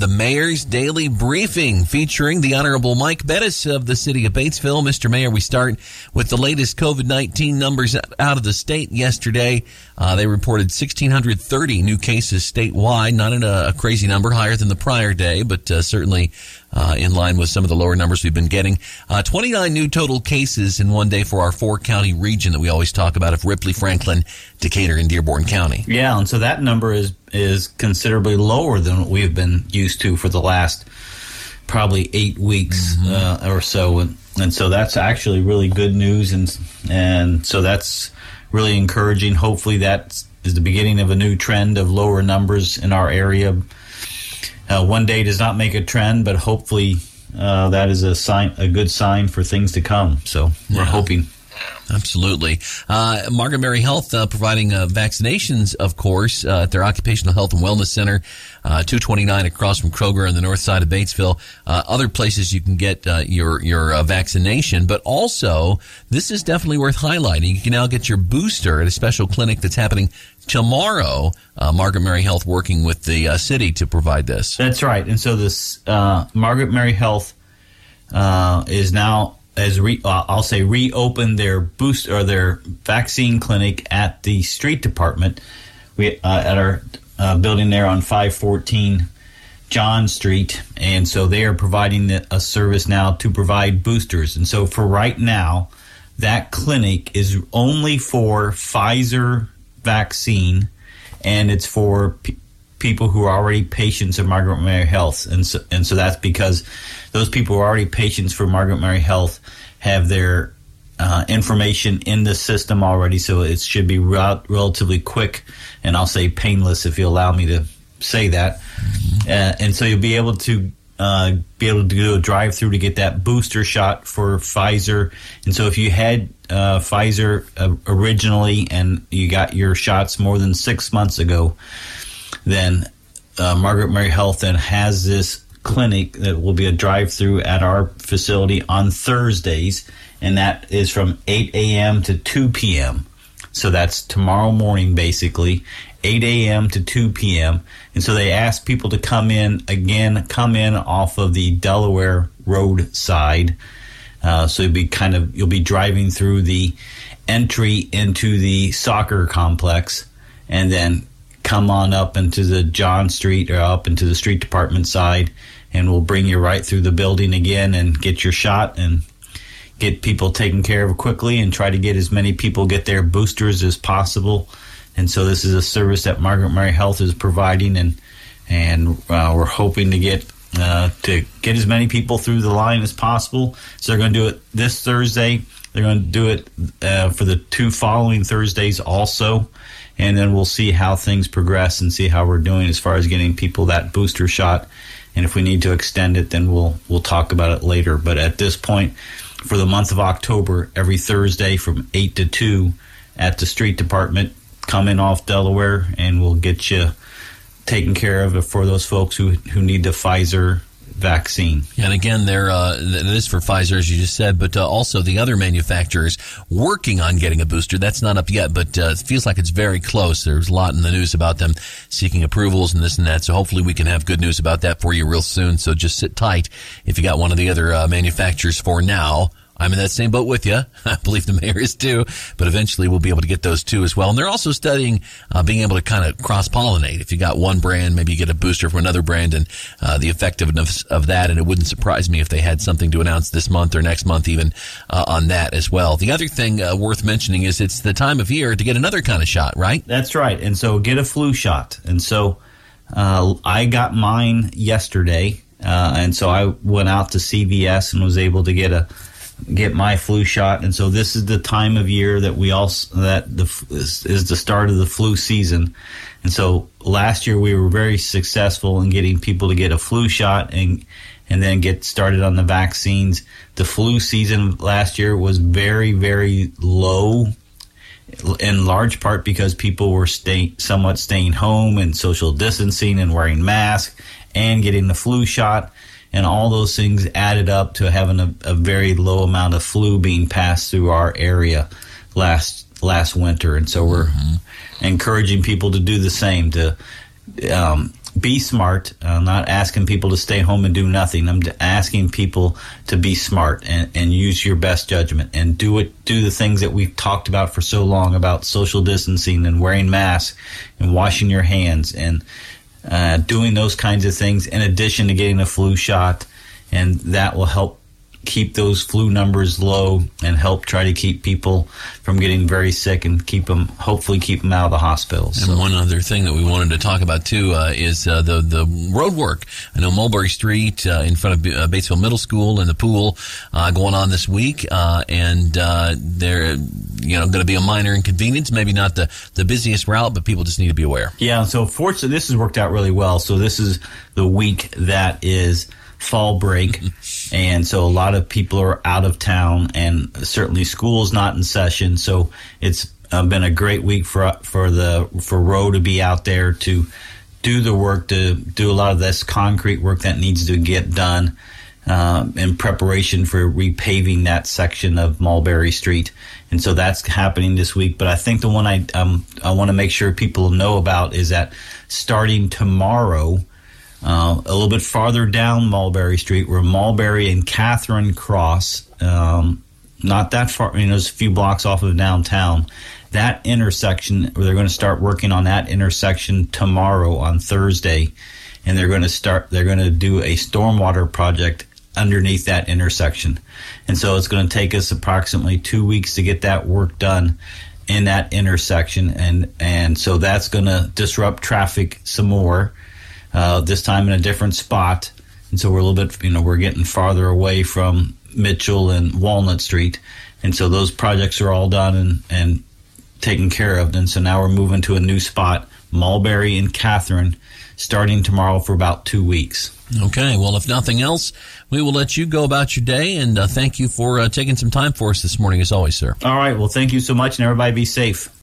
The Mayor's Daily Briefing featuring the Honorable Mike Bettice of the City of Batesville. Mr. Mayor, we start with the latest COVID-19 numbers out of the state yesterday. Uh, they reported 1,630 new cases statewide, not in a, a, crazy number, higher than the prior day, but uh, certainly uh, in line with some of the lower numbers we've been getting. Uh, 29 new total cases in one day for our four county region that we always talk about of Ripley, Franklin, Decatur, and Dearborn County. Yeah, and so that number is is considerably lower than what we've been used to for the last probably eight weeks mm-hmm. uh, or so, and, and so that's actually really good news, and and so that's really encouraging. Hopefully, that is the beginning of a new trend of lower numbers in our area. Uh, one day does not make a trend, but hopefully uh, that is a sign, a good sign for things to come. So we're yeah. hoping. Absolutely. Uh, Margaret Mary Health uh, providing uh, vaccinations, of course, uh, at their Occupational Health and Wellness Center, uh, 229 across from Kroger on the north side of Batesville. Uh, other places you can get your your vaccination, but also this is definitely worth highlighting. You can now get your booster at a special clinic that's happening tomorrow. Margaret Mary Health working with the city to provide this. That's right. And so this Margaret Mary Health is now as re, uh, I'll say reopen their boost or their vaccine clinic at the street department. We uh, at our uh, building there on 514 John Street, and so they are providing a service now to provide boosters. And so for right now, that clinic is only for Pfizer vaccine, and it's for people who are already patients of Margaret Mary Health, and so and so that's because those people who are already patients for Margaret Mary Health have their uh, information in the system already, so it should be re- relatively quick, and I'll say painless if you allow me to say that. Uh, and so you'll be able to uh, be able to do a drive through to get that booster shot for Pfizer. And so if you had uh, Pfizer uh, originally and you got your shots more than six months ago, then uh, Margaret Mary Health then has this clinic that will be a drive through at our facility on Thursdays, and that is from 8 a.m. to 2 p.m. So that's tomorrow morning, basically, 8 a.m. to 2 p.m. And so they ask people to come in again, come in off of the Delaware Road side. Uh, so you'll be kind of you'll be driving through the entry into the soccer complex, and then come on up into the John Street or up into the street department side, and we'll bring you right through the building again and get your shot and get people taken care of quickly and try to get as many people get their boosters as possible. And so this is a service that Margaret Mary Health is providing, and and uh, we're hoping to get uh, to get as many people through the line as possible. So they're going to do it this Thursday. They're going to do it uh, for the two following Thursdays also and then we'll see how things progress and see how we're doing as far as getting people that booster shot. And if we need to extend it, then we'll we'll talk about it later. But at this point, for the month of October, every Thursday from eight to two at the street department, come in off Delaware, and we'll get you taken care of for those folks who who need the Pfizer vaccine. And again, there uh, it is for Pfizer, as you just said, but uh, also the other manufacturers working on getting a booster. That's not up yet, but uh, it feels like it's very close. There's a lot in the news about them seeking approvals and this and that. So hopefully we can have good news about that for you real soon. So just sit tight if you got one of the other uh, manufacturers for now. I'm in that same boat with you. I believe the mayor is too, but eventually we'll be able to get those two as well. And they're also studying uh, being able to kind of cross pollinate. If you got one brand, maybe you get a booster from another brand and uh, the effectiveness of that. And it wouldn't surprise me if they had something to announce this month or next month even uh, on that as well. The other thing uh, worth mentioning is it's the time of year to get another kind of shot, right? That's right. And so get a flu shot. And so uh, I got mine yesterday. Uh, and so I went out to CVS and was able to get a get my flu shot, and so this is the time of year that we all that the is, is the start of the flu season, and so last year we were very successful in getting people to get a flu shot and and then get started on the vaccines. The flu season last year was very very low in large part because people were stay, somewhat staying home and social distancing and wearing masks and getting the flu shot and all those things added up to having a, a, very low amount of flu being passed through our area last last winter. And so we're mm-hmm. encouraging people to do the same to um, be smart. I'm not asking people to stay home and do nothing. I'm asking people to be smart and, and use your best judgment and do it. Do the things that we've talked about for so long about social distancing and wearing masks and washing your hands and uh, doing those kinds of things. In addition to getting a flu shot, and that will help keep those flu numbers low and help try to keep people from getting very sick and keep them, hopefully, keep them out of the hospital. So. And one other thing that we wanted to talk about too uh, is uh, the the road work. I know Mulberry Street uh, in front of uh, Batesville Middle School and the pool uh, going on this week, uh, and they're you know going to be a minor inconvenience. Maybe not the the busiest route, but people just need to be aware. Yeah. So fortunately, this has worked out really well. So this is the week that is fall break. and so a lot of people are out of town and certainly school's not in session. So it's uh, been a great week for, for the, for Row to be out there to do the work, to do a lot of this concrete work that needs to get done. Um, in preparation for repaving that section of Mulberry Street, and so that's happening this week. But I think the one I um, I want to make sure people know about is that starting tomorrow, uh, a little bit farther down Mulberry Street, where Mulberry and Catherine cross, um, not that far, you know, it's a few blocks off of downtown. That intersection, they're going to start working on that intersection tomorrow on Thursday, and they're going to start, they're going to do a stormwater project underneath that intersection. And so it's going to take us approximately two weeks to get that work done in that intersection. And, and so that's going to disrupt traffic some more uh, this time in a different spot. And so we're a little bit, you know, we're getting farther away from Mitchell and Walnut Street. And so those projects are all done and, and taken care of. And so now we're moving to a new spot, Mulberry and Catherine, starting tomorrow for about two weeks. Okay. Well, if nothing else, we will let you go about your day. And uh, thank you for uh, taking some time for us this morning, as always, sir. All right. Well, thank you so much, and everybody be safe.